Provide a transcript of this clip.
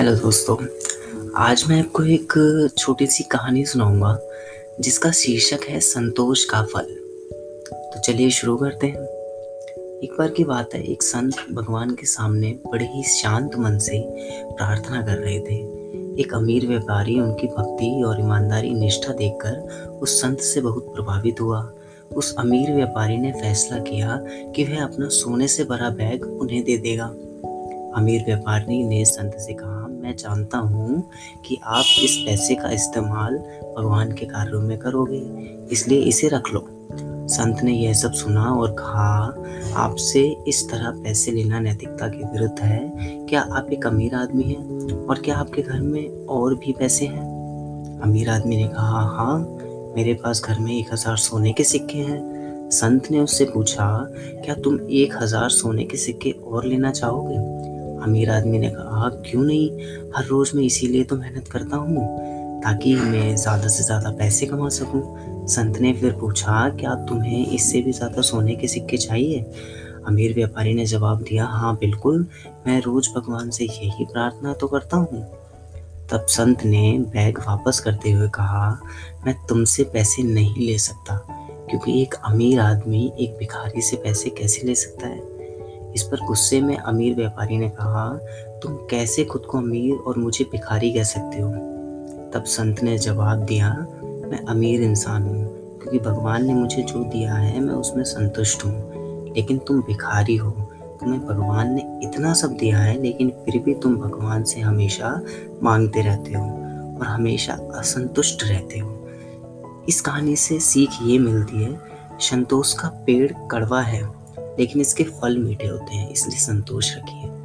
Hello दोस्तों, आज मैं आपको एक छोटी सी कहानी सुनाऊँगा, जिसका शीर्षक है संतोष का फल। तो चलिए शुरू करते हैं। एक बार की बात है, एक संत भगवान के सामने बड़े ही शांत मन से प्रार्थना कर रहे थे। एक अमीर व्यापारी, उनकी भक्ति और ईमानदारी निष्ठा देखकर उस संत से बहुत प्रभावित हुआ। उस अमीर व्यापारी ने फैसला किया कि वह अपना सोने से भरा बैग उन्हें दे देगा। अमीर व्यापारी ने संत से कहा, मैं जानता हूँ कि आप इस पैसे का इस्तेमाल भगवान के कार्यों में करोगे, इसलिए इसे रख लो। संत ने यह सब सुना और कहा, आपसे इस तरह पैसे लेना नैतिकता के विरुद्ध है। क्या आप एक अमीर आदमी हैं? और क्या आपके घर में और भी पैसे हैं? अमीर आदमी ने कहा हाँ मेरे पास घर में एक हज़ार सोने के सिक्के हैं। संत ने उससे पूछा, क्या तुम एक हज़ार सोने के सिक्के और लेना चाहोगे? अमीर आदमी ने कहा क्यों नहीं? हर रोज़ मैं इसीलिए तो मेहनत करता हूँ ताकि मैं ज़्यादा से ज़्यादा पैसे कमा सकूँ। संत ने फिर पूछा, क्या तुम्हें इससे भी ज़्यादा सोने के सिक्के चाहिए? अमीर व्यापारी ने जवाब दिया हाँ बिल्कुल, मैं रोज़ भगवान से यही प्रार्थना तो करता हूँ। तब संत ने बैग वापस करते हुए कहा, मैं तुमसे पैसे नहीं ले सकता, क्योंकि एक अमीर आदमी एक भिखारी से पैसे कैसे ले सकता है? इस पर गुस्से में अमीर व्यापारी ने कहा, तुम कैसे खुद को अमीर और मुझे भिखारी कह सकते हो? तब संत ने जवाब दिया, मैं अमीर इंसान हूँ, क्योंकि भगवान ने मुझे जो दिया है, मैं उसमें संतुष्ट हूँ। लेकिन तुम भिखारी हो, तुम्हें भगवान ने इतना सब दिया है, लेकिन फिर भी तुम भगवान से हमेशा मांगते रहते हो और हमेशा असंतुष्ट रहते हो। इस कहानी से सीख ये मिलती है, संतोष का पेड़ कड़वा है। लेकिन इसके फल मीठे होते हैं इसलिए संतोष रखिए।